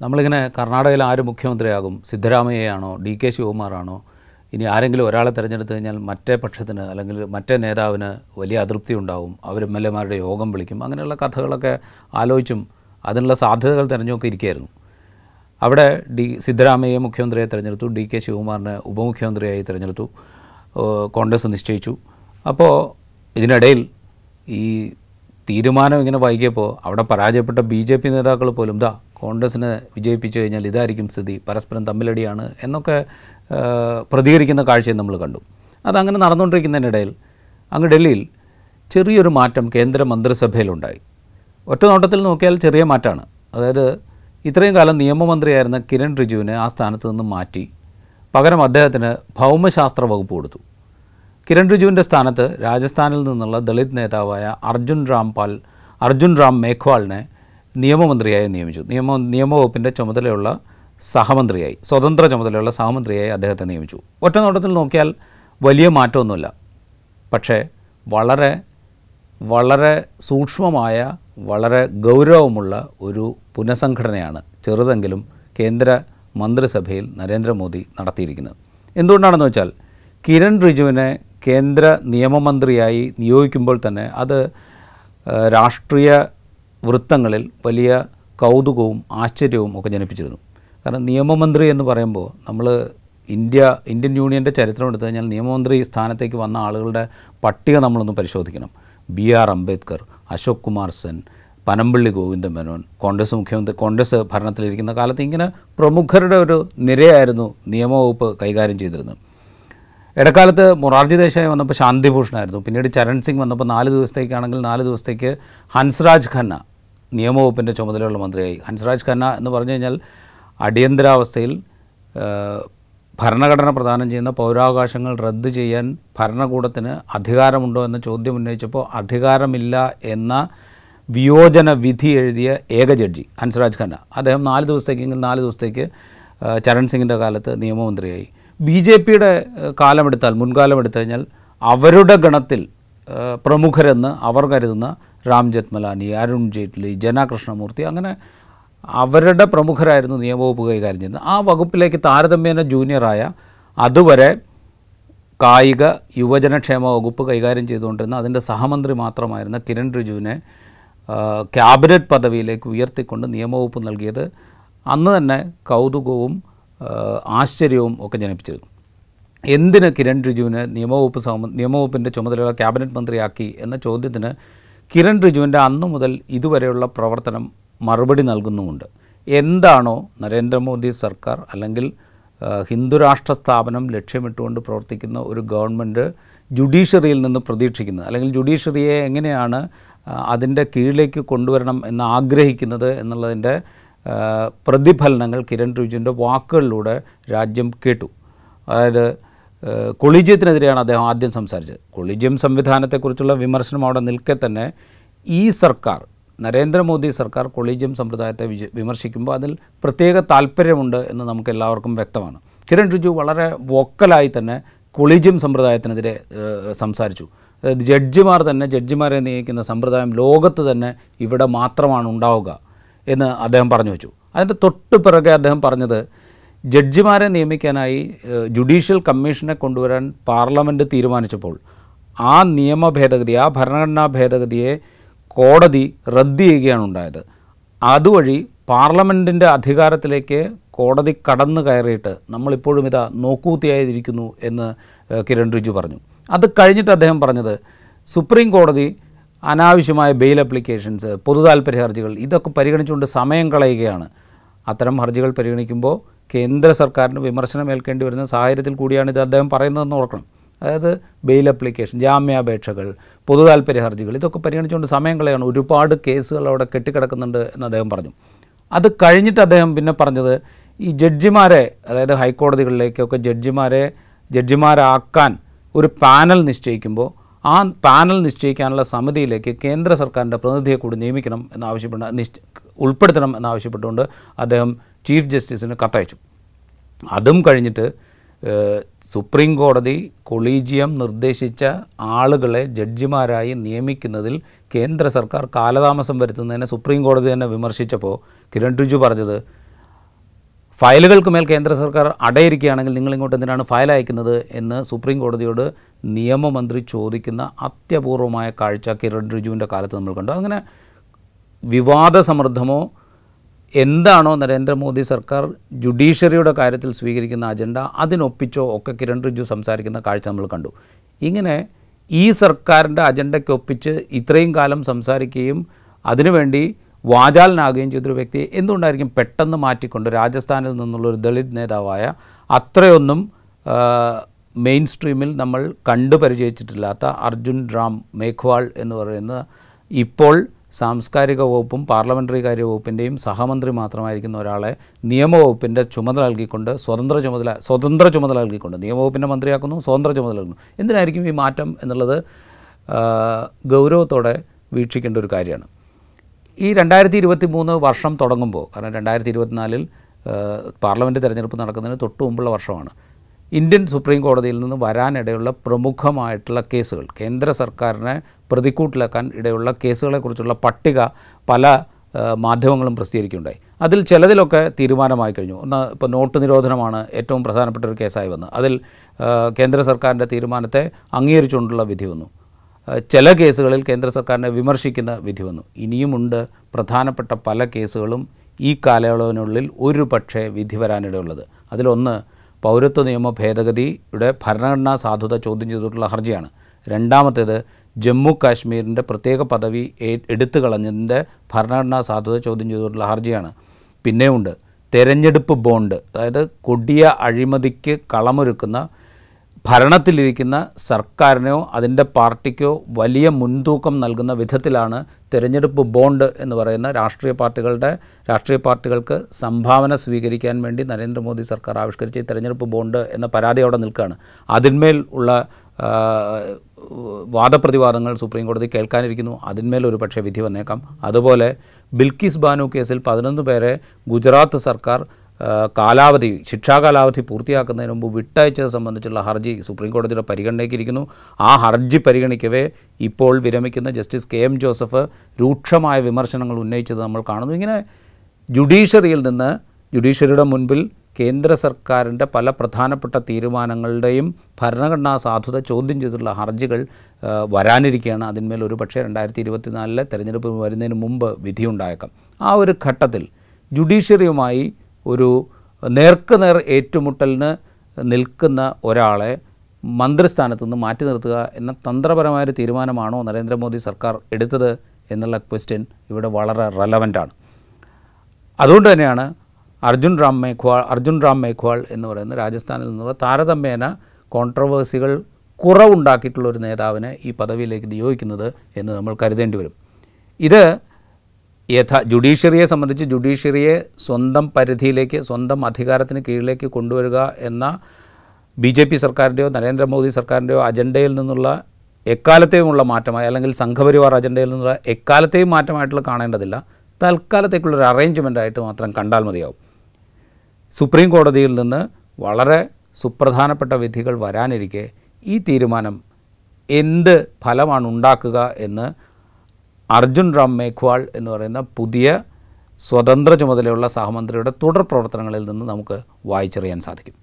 നമ്മളിങ്ങനെ കർണാടകയിൽ ആര് മുഖ്യമന്ത്രിയാകും? സിദ്ധരാമയ്യയാണോ? ഡി കെ ശിവകുമാറാണോ? ഇനി ആരെങ്കിലും ഒരാളെ തിരഞ്ഞെടുത്ത് കഴിഞ്ഞാൽ മറ്റേ പക്ഷത്തിന് അല്ലെങ്കിൽ മറ്റേ നേതാവിന് വലിയ അതൃപ്തി ഉണ്ടാവും. അവർ എം എൽ എമാരുടെ യോഗം വിളിക്കും. അങ്ങനെയുള്ള കഥകളൊക്കെ ആലോചിച്ചും അതിനുള്ള സാധ്യതകൾ തിരഞ്ഞൊക്കെ ഇരിക്കുകയായിരുന്നു. അവിടെ ഡി സിദ്ധരാമയ്യെ മുഖ്യമന്ത്രിയായി തിരഞ്ഞെടുത്തു. ഡി കെ ശിവകുമാറിനെ ഉപമുഖ്യമന്ത്രിയായി തിരഞ്ഞെടുത്തു. കോൺഗ്രസ് നിശ്ചയിച്ചു. അപ്പോൾ ഇതിനിടയിൽ ഈ തീരുമാനം ഇങ്ങനെ വൈകിയപ്പോൾ അവിടെ പരാജയപ്പെട്ട ബി നേതാക്കൾ പോലും ദാ കോൺഗ്രസിനെ വിജയിപ്പിച്ചു കഴിഞ്ഞാൽ ഇതായിരിക്കും സ്ഥിതി പരസ്പരം തമ്മിലടിയാണ് എന്നൊക്കെ പ്രതികരിക്കുന്ന കാഴ്ചയും നമ്മൾ കണ്ടു. അതങ്ങനെ നടന്നുകൊണ്ടിരിക്കുന്നതിനിടയിൽ അങ്ങ് ഡൽഹിയിൽ ചെറിയൊരു മാറ്റം കേന്ദ്ര മന്ത്രിസഭയിലുണ്ടായി. ഒറ്റ നോട്ടത്തിൽ നോക്കിയാൽ ചെറിയ മാറ്റമാണ് അതായത് ഇത്രയും കാലം നിയമമന്ത്രിയായിരുന്ന കിരൺ റിജുവിനെ ആ സ്ഥാനത്ത് നിന്ന് മാറ്റി. പകരം അദ്ദേഹത്തിന് ഭൗമശാസ്ത്ര വകുപ്പ് കൊടുത്തു. കിരൺ റിജുവിന്റെ സ്ഥാനത്ത് രാജസ്ഥാനിൽ നിന്നുള്ള ദളിത് നേതാവായ അർജുൻ രാംപാൽ അർജുൻ റാം മേഘ്വാളിനെ നിയമമന്ത്രിയായി നിയമിച്ചു. നിയമ നിയമവകുപ്പിന്റെ ചുമതലയുള്ള സഹമന്ത്രിയായി സ്വതന്ത്ര ചുമതലയുള്ള സഹമന്ത്രിയായി അദ്ദേഹത്തെ നിയമിച്ചു. ഒറ്റ നോട്ടത്തിൽ നോക്കിയാൽ വലിയ മാറ്റമൊന്നുമില്ല. പക്ഷേ വളരെ വളരെ സൂക്ഷ്മമായ വളരെ ഗൗരവമുള്ള ഒരു പുനഃസംഘടനയാണ് ചെറുതെങ്കിലും കേന്ദ്ര മന്ത്രിസഭയിൽ നരേന്ദ്രമോദി നടത്തിയിരിക്കുന്നത്. എന്തുകൊണ്ടാണെന്ന് വെച്ചാൽ കിരൺ റിജുവിനെ കേന്ദ്ര നിയമമന്ത്രിയായി നിയോഗിക്കുമ്പോൾ തന്നെ അത് രാഷ്ട്രീയ വൃത്തങ്ങളിൽ വലിയ കൗതുകവും ആശ്ചര്യവും ഒക്കെ ജനിപ്പിച്ചിരുന്നു. കാരണം നിയമമന്ത്രി എന്ന് പറയുമ്പോൾ നമ്മൾ ഇന്ത്യ ഇന്ത്യൻ യൂണിയന്റെ ചരിത്രം എടുത്തു കഴിഞ്ഞാൽ നിയമമന്ത്രി സ്ഥാനത്തേക്ക് വന്ന ആളുകളുടെ പട്ടിക നമ്മളൊന്ന് പരിശോധിക്കണം. ബി ആർ അംബേദ്കർ അശോക് കുമാർ സെൻ പനമ്പള്ളി ഗോവിന്ദ മേനോൻ കോൺഗ്രസ് മുഖ്യമന്ത്രി കോൺഗ്രസ് ഭരണത്തിലിരിക്കുന്ന കാലത്ത് ഇങ്ങനെ പ്രമുഖരുടെ ഒരു നിരയായിരുന്നു നിയമവകുപ്പ് കൈകാര്യം ചെയ്തിരുന്നത്. ഇടക്കാലത്ത് മൊറാർജി ദേശായി വന്നപ്പോൾ ശാന്തിഭൂഷണായിരുന്നു പിന്നീട് ചരൺ സിംഗ് വന്നപ്പോൾ നാല് ദിവസത്തേക്കാണെങ്കിൽ നാല് ദിവസത്തേക്ക് ഹൻസ്രാജ് ഖന്ന നിയമവകുപ്പിന്റെ ചുമതലയുള്ള മന്ത്രിയായി. ഹൻസ്രാജ് ഖന്ന എന്ന് പറഞ്ഞു കഴിഞ്ഞാൽ അടിയന്തരാവസ്ഥയിൽ ഭരണഘടന പ്രദാനം ചെയ്യുന്ന പൗരാവകാശങ്ങൾ റദ്ദ് ചെയ്യാൻ ഭരണകൂടത്തിന് അധികാരമുണ്ടോ എന്ന ചോദ്യം ഉന്നയിച്ചപ്പോൾ അധികാരമില്ല എന്ന വിയോജന വിധി എഴുതിയ ഏക ജഡ്ജി ഹൻസ്രാജ് ഖന്ന. അദ്ദേഹം നാല് ദിവസത്തേക്കെങ്കിൽ നാല് ദിവസത്തേക്ക് ചരൺ സിംഗിന്റെ കാലത്ത് നിയമമന്ത്രിയായി. ബി ജെ പിയുടെ കാലമെടുത്താൽ മുൻകാലം എടുത്തു കഴിഞ്ഞാൽ അവരുടെ ഗണത്തിൽ പ്രമുഖരെന്ന് അവർ കരുതുന്ന രാം ജത്മലാനി അരുൺ ജെയ്റ്റ്ലി ജന കൃഷ്ണമൂർത്തി അങ്ങനെ അവരുടെ പ്രമുഖരായിരുന്നു നിയമവകുപ്പ് കൈകാര്യം ചെയ്യുന്നത്. ആ വകുപ്പിലേക്ക് താരതമ്യേന ജൂനിയറായ അതുവരെ കായിക യുവജനക്ഷേമ വകുപ്പ് കൈകാര്യം ചെയ്തുകൊണ്ടിരുന്ന അതിന്റെ സഹമന്ത്രി മാത്രമായിരുന്ന കിരൺ റിജുവിനെ ക്യാബിനറ്റ് പദവിയിലേക്ക് ഉയർത്തിക്കൊണ്ട് നിയമവകുപ്പ് നൽകിയത്. അന്ന് തന്നെ കൗതുകവും ആശ്ചര്യവും ഒക്കെ ജനിപ്പിച്ചത് എന്തിന് കിരൺ റിജുവിനെ നിയമവകുപ്പ് സഹമ നിയമവകുപ്പിന്റെ ചുമതലയുള്ള ക്യാബിനറ്റ് മന്ത്രിയാക്കി എന്ന ചോദ്യത്തിന് കിരൺ റിജുവിന്റെ അന്നു മുതൽ ഇതുവരെയുള്ള പ്രവർത്തനം മറുപടി നൽകുന്നുമുണ്ട്. എന്താണോ നരേന്ദ്രമോദി സർക്കാർ അല്ലെങ്കിൽ ഹിന്ദുരാഷ്ട്ര സ്ഥാപനം ലക്ഷ്യമിട്ടുകൊണ്ട് പ്രവർത്തിക്കുന്ന ഒരു ഗവൺമെന്റ് ജുഡീഷ്യറിയിൽ നിന്ന് പ്രതീക്ഷിക്കുന്നത് അല്ലെങ്കിൽ ജുഡീഷ്യറിയെ എങ്ങനെയാണ് അതിന്റെ കീഴിലേക്ക് കൊണ്ടുവരണം എന്ന് ആഗ്രഹിക്കുന്നത് എന്നുള്ളതിന്റെ പ്രതിഫലനങ്ങൾ കിരൺ റിജുവിന്റെ വാക്കുകളിലൂടെ രാജ്യം കേട്ടു. അതായത് കൊളിജിയത്തിനെതിരെയാണ് അദ്ദേഹം ആദ്യം സംസാരിച്ചത്. കൊളിജിയം സംവിധാനത്തെക്കുറിച്ചുള്ള വിമർശനം അവിടെ നിൽക്കെ തന്നെ ഈ സർക്കാർ നരേന്ദ്രമോദി സർക്കാർ കൊളീജിയം സമ്പ്രദായത്തെ വിമർശിക്കുമ്പോൾ അതിൽ പ്രത്യേക താല്പര്യമുണ്ട് എന്ന് നമുക്ക് എല്ലാവർക്കും വ്യക്തമാണ്. കിരൺ റിജു വളരെ വോക്കലായി തന്നെ കൊളീജിയം സമ്പ്രദായത്തിനെതിരെ സംസാരിച്ചു. ജഡ്ജിമാർ തന്നെ ജഡ്ജിമാരെ നിയമിക്കുന്ന സമ്പ്രദായം ലോകത്ത് തന്നെ ഇവിടെ മാത്രമാണ് ഉണ്ടാവുക. എന്ന് അദ്ദേഹം പറഞ്ഞു വെച്ചു. അതിന്റെ തൊട്ട് പിറകെ അദ്ദേഹം പറഞ്ഞത് ജഡ്ജിമാരെ നിയമിക്കാനായി ജുഡീഷ്യൽ കമ്മീഷനെ കൊണ്ടുവരാൻ പാർലമെന്റ് തീരുമാനിച്ചപ്പോൾ ആ നിയമ ഭേദഗതി ആ ഭരണഘടനാ ഭേദഗതിയെ കോടതി റദ്ദ് ചെയ്യുകയാണ് ഉണ്ടായത്. അതുവഴി പാർലമെന്റിന്റെ അധികാരത്തിലേക്ക് കോടതി കടന്നു കയറിയിട്ട് നമ്മളിപ്പോഴും ഇതാ നോക്കൂത്തിയായിരിക്കുന്നു എന്ന് കിരൺ റിജു പറഞ്ഞു. അത് കഴിഞ്ഞിട്ട് അദ്ദേഹം പറഞ്ഞത് സുപ്രീം കോടതി അനാവശ്യമായ ബെയിൽ അപ്ലിക്കേഷൻസ് പൊതുതാൽപര്യ ഹർജികൾ ഇതൊക്കെ പരിഗണിച്ചുകൊണ്ട് സമയം കളയുകയാണ്. അത്തരം ഹർജികൾ പരിഗണിക്കുമ്പോൾ കേന്ദ്ര സർക്കാരിന് വിമർശനം ഏൽക്കേണ്ടി വരുന്ന സാഹചര്യത്തിൽ കൂടിയാണ് ഇത് അദ്ദേഹം പറയുന്നതെന്ന് ഓർക്കണം. അതായത് ബെയിൽ അപ്ലിക്കേഷൻ ജാമ്യാപേക്ഷകൾ പൊതുതാൽപര്യ ഹർജികൾ ഇതൊക്കെ പരിഗണിച്ചുകൊണ്ട് സമയം കളയാണ്. ഒരുപാട് കേസുകൾ അവിടെ കെട്ടിക്കിടക്കുന്നുണ്ട് എന്ന് അദ്ദേഹം പറഞ്ഞു. അത് കഴിഞ്ഞിട്ട് അദ്ദേഹം പിന്നെ പറഞ്ഞത് ഈ ജഡ്ജിമാരെ അതായത് ഹൈക്കോടതികളിലേക്കൊക്കെ ജഡ്ജിമാരെ ജഡ്ജിമാരാക്കാൻ ഒരു പാനൽ നിശ്ചയിക്കുമ്പോൾ ആ പാനൽ നിശ്ചയിക്കാനുള്ള സമിതിയിലേക്ക് കേന്ദ്ര സർക്കാരിന്റെ പ്രതിനിധിയെ കൂടി നിയമിക്കണം എന്നാവശ്യപ്പെട്ട നിശ്ച ഉൾപ്പെടുത്തണം എന്നാവശ്യപ്പെട്ടുകൊണ്ട് അദ്ദേഹം ചീഫ് ജസ്റ്റിസിന് കത്തയച്ചു. അതും കഴിഞ്ഞിട്ട് സുപ്രീം കോടതി കൊളീജിയം നിർദ്ദേശിച്ച ആളുകളെ ജഡ്ജിമാരായി നിയമിക്കുന്നതിൽ കേന്ദ്ര സർക്കാർ കാലതാമസം വരുത്തുന്നതിനെ സുപ്രീം കോടതി തന്നെ വിമർശിച്ചപ്പോൾ കിരൺ റിജു പറഞ്ഞത് ഫയലുകൾക്ക് മേൽ കേന്ദ്ര സർക്കാർ അടയിരിക്കുകയാണെങ്കിൽ നിങ്ങളിങ്ങോട്ട് എന്തിനാണ് ഫയൽ അയക്കുന്നത്? എന്ന് സുപ്രീം കോടതിയോട് നിയമമന്ത്രി ചോദിക്കുന്ന അത്യപൂർവമായ കാഴ്ച കിരൺ റിജുവിന്റെ കാലത്ത് നമ്മൾ കണ്ടു. അങ്ങനെ വിവാദസമൃദ്ധമോ എന്താണോ നരേന്ദ്രമോദി സർക്കാർ ജുഡീഷ്യറിയുടെ കാര്യത്തിൽ സ്വീകരിക്കുന്ന അജണ്ട അതിനൊപ്പിച്ചോ ഒക്കെ കിരൺ റിജു സംസാരിക്കുന്ന കാഴ്ച നമ്മൾ കണ്ടു. ഇങ്ങനെ ഈ സർക്കാരിന്റെ അജണ്ടയ്ക്കൊപ്പിച്ച് ഇത്രയും കാലം സംസാരിക്കുകയും അതിനുവേണ്ടി വാചാലനാകുകയും ചെയ്തൊരു വ്യക്തിയെ എന്തുകൊണ്ടായിരിക്കും പെട്ടെന്ന് മാറ്റിക്കൊണ്ട് രാജസ്ഥാനിൽ നിന്നുള്ള ഒരു ദളിത് നേതാവായ അത്രയൊന്നും മെയിൻ സ്ട്രീമിൽ നമ്മൾ കണ്ടു പരിചയിച്ചിട്ടില്ലാത്ത അർജുൻ റാം മേഘ്വാൾ എന്ന് പറയുന്ന ഇപ്പോൾ സാംസ്കാരിക വകുപ്പും പാർലമെന്ററി കാര്യ വകുപ്പിന്റെയും സഹമന്ത്രി മാത്രമായിരിക്കുന്ന ഒരാളെ നിയമവകുപ്പിന്റെ ചുമതല നൽകിക്കൊണ്ട് സ്വതന്ത്ര ചുമതല സ്വതന്ത്ര ചുമതല നൽകിക്കൊണ്ട് നിയമവകുപ്പിന്റെ മന്ത്രിയാക്കുന്നു സ്വതന്ത്ര ചുമതല നൽകുന്നു. എന്തിനായിരിക്കും ഈ മാറ്റം എന്നുള്ളത് ഗൗരവത്തോടെ വീക്ഷിക്കേണ്ട ഒരു കാര്യമാണ്. ഈ രണ്ടായിരത്തി ഇരുപത്തി മൂന്ന് വർഷം തുടങ്ങുമ്പോൾ കാരണം രണ്ടായിരത്തി ഇരുപത്തിനാലിൽ പാർലമെന്റ് തിരഞ്ഞെടുപ്പ് നടക്കുന്നതിന് തൊട്ട് മുമ്പുള്ള വർഷമാണ് ഇന്ത്യൻ സുപ്രീം കോടതിയിൽ നിന്ന് വരാനിടയുള്ള പ്രമുഖമായിട്ടുള്ള കേസുകൾ കേന്ദ്ര സർക്കാരിനെ പ്രതിക്കൂട്ടിലാക്കാൻ ഇടയുള്ള കേസുകളെക്കുറിച്ചുള്ള പട്ടിക പല മാധ്യമങ്ങളും പ്രസിദ്ധീകരിക്കുകയുണ്ടായി. അതിൽ ചിലതിലൊക്കെ തീരുമാനമായി കഴിഞ്ഞു. ഒന്ന് ഇപ്പോൾ നോട്ട് നിരോധനമാണ് ഏറ്റവും പ്രധാനപ്പെട്ട ഒരു കേസായി വന്നത്. അതിൽ കേന്ദ്ര സർക്കാരിന്റെ തീരുമാനത്തെ അംഗീകരിച്ചുകൊണ്ടുള്ള വിധി വന്നു. ചില കേസുകളിൽ കേന്ദ്ര സർക്കാരിനെ വിമർശിക്കുന്ന വിധി വന്നു. ഇനിയുമുണ്ട് പ്രധാനപ്പെട്ട പല കേസുകളും ഈ കാലയളവിനുള്ളിൽ ഒരു പക്ഷേ വിധി വരാനിടയുള്ളത്. അതിലൊന്ന് പൗരത്വ നിയമ ഭേദഗതിയുടെ ഭരണഘടനാ സാധുത ചോദ്യം ചെയ്തിട്ടുള്ള ഹർജിയാണ്. രണ്ടാമത്തേത് ജമ്മു കാശ്മീരിന്റെ പ്രത്യേക പദവി എടുത്തു കളഞ്ഞതിന്റെ ഭരണഘടനാ സാധുത ചോദ്യം ചെയ്തിട്ടുള്ള ഹർജിയാണ്. പിന്നെയുണ്ട് തെരഞ്ഞെടുപ്പ് ബോണ്ട് അതായത് കൊടിയ അഴിമതിക്ക് കളമൊരുക്കുന്ന ഭരണത്തിലിരിക്കുന്ന സർക്കാരിനോ അതിന്റെ പാർട്ടിക്കോ വലിയ മുൻതൂക്കം നൽകുന്ന വിധത്തിലാണ് തിരഞ്ഞെടുപ്പ് ബോണ്ട് എന്ന് പറയുന്ന രാഷ്ട്രീയ പാർട്ടികളുടെ രാഷ്ട്രീയ പാർട്ടികൾക്ക് സംഭാവന സ്വീകരിക്കാൻ വേണ്ടി നരേന്ദ്രമോദി സർക്കാർ ആവിഷ്കരിച്ച ഈ തെരഞ്ഞെടുപ്പ് ബോണ്ട് എന്ന പരാതി അവിടെ നിൽക്കുകയാണ്. അതിന്മേൽ ഉള്ള വാദപ്രതിവാദങ്ങൾ സുപ്രീം കോടതി കേൾക്കാനിരിക്കുന്നു. അതിന്മേൽ ഒരു പക്ഷേ വിധി വന്നേക്കാം. അതുപോലെ ബിൽക്കിസ് ബാനു കേസിൽ പതിനൊന്ന് പേരെ ഗുജറാത്ത് സർക്കാർ കാലാവധി ശിക്ഷാ കാലാവധി പൂർത്തിയാക്കുന്നതിന് മുമ്പ് വിട്ടയച്ചത് സംബന്ധിച്ചുള്ള ഹർജി സുപ്രീം കോടതിയുടെ പരിഗണനയ്ക്ക് ഇരിക്കുന്നു ആ ഹർജി പരിഗണിക്കവേ ഇപ്പോൾ വിരമിക്കുന്ന ജസ്റ്റിസ് കെ എം ജോസഫ് രൂക്ഷമായ വിമർശനങ്ങൾ ഉന്നയിച്ചത് നമ്മൾ കാണുന്നു. ഇങ്ങനെ ജുഡീഷ്യറിയിൽ നിന്ന് ജുഡീഷ്യറിയുടെ മുൻപിൽ കേന്ദ്ര സർക്കാരിന്റെ പല പ്രധാനപ്പെട്ട തീരുമാനങ്ങളുടെയും ഭരണഘടനാ സാധുത ചോദ്യം ചെയ്തിട്ടുള്ള ഹർജികൾ വരാനിരിക്കുകയാണ്. അതിന്മേൽ ഒരു പക്ഷേ രണ്ടായിരത്തി ഇരുപത്തിനാലിലെ തെരഞ്ഞെടുപ്പ് വരുന്നതിന് മുമ്പ് വിധിയുണ്ടായേക്കാം. ആ ഒരു ഘട്ടത്തിൽ ജുഡീഷ്യറിയുമായി ഒരു നേർക്ക് നേർക്കുനേർ ഏറ്റുമുട്ടലിന് നിൽക്കുന്ന ഒരാളെ മന്ത്രിസ്ഥാനത്ത് നിന്ന് മാറ്റി നിർത്തുക എന്ന തന്ത്രപരമായൊരു തീരുമാനമാണോ നരേന്ദ്രമോദി സർക്കാർ എടുത്തത് എന്നുള്ള ക്വസ്റ്റ്യൻ ഇവിടെ വളരെ റെലവന്റാണ് അതുകൊണ്ട് തന്നെയാണ് അർജുൻ റാം മേഘ്വാൾ അർജുൻ റാം മേഘ്വാൾ എന്ന് പറയുന്ന രാജസ്ഥാനിൽ നിന്നുള്ള താരതമ്യേന കോൺട്രവേഴ്സികൾ കുറവുണ്ടാക്കിയിട്ടുള്ള ഒരു നേതാവിനെ ഈ പദവിയിലേക്ക് നിയോഗിക്കുന്നത് എന്ന് നമ്മൾ കരുതേണ്ടി വരും. ഇത് യഥാ ജുഡീഷ്യറിയെ സംബന്ധിച്ച് ജുഡീഷ്യറിയെ സ്വന്തം പരിധിയിലേക്ക് സ്വന്തം അധികാരത്തിന് കീഴിലേക്ക് കൊണ്ടുവരിക എന്ന ബി ജെ പി സർക്കാരിന്റെയോ നരേന്ദ്രമോദി സർക്കാരിന്റെയോ അജണ്ടയിൽ നിന്നുള്ള എക്കാലത്തെയുമുള്ള മാറ്റമായി അല്ലെങ്കിൽ സംഘപരിവാർ അജണ്ടയിൽ നിന്നുള്ള എക്കാലത്തെയും മാറ്റമായിട്ടുള്ള കാണേണ്ടതില്ല. തൽക്കാലത്തേക്കുള്ളൊരു അറേഞ്ച്മെന്റ് ആയിട്ട് മാത്രം കണ്ടാൽ മതിയാവും. സുപ്രീം കോടതിയിൽ നിന്ന് വളരെ സുപ്രധാനപ്പെട്ട വിധികൾ വരാനിരിക്കെ ഈ തീരുമാനം എന്ത് ഫലമാണ് ഉണ്ടാക്കുക എന്ന് അർജുൻ റാം മേഘ്വാൾ എന്ന് പറയുന്ന പുതിയ സ്വതന്ത്ര ചുമതലയുള്ള സഹമന്ത്രിയുടെ തുടർ പ്രവർത്തനങ്ങളിൽ നിന്ന് നമുക്ക് വായിച്ചറിയാൻ സാധിക്കും.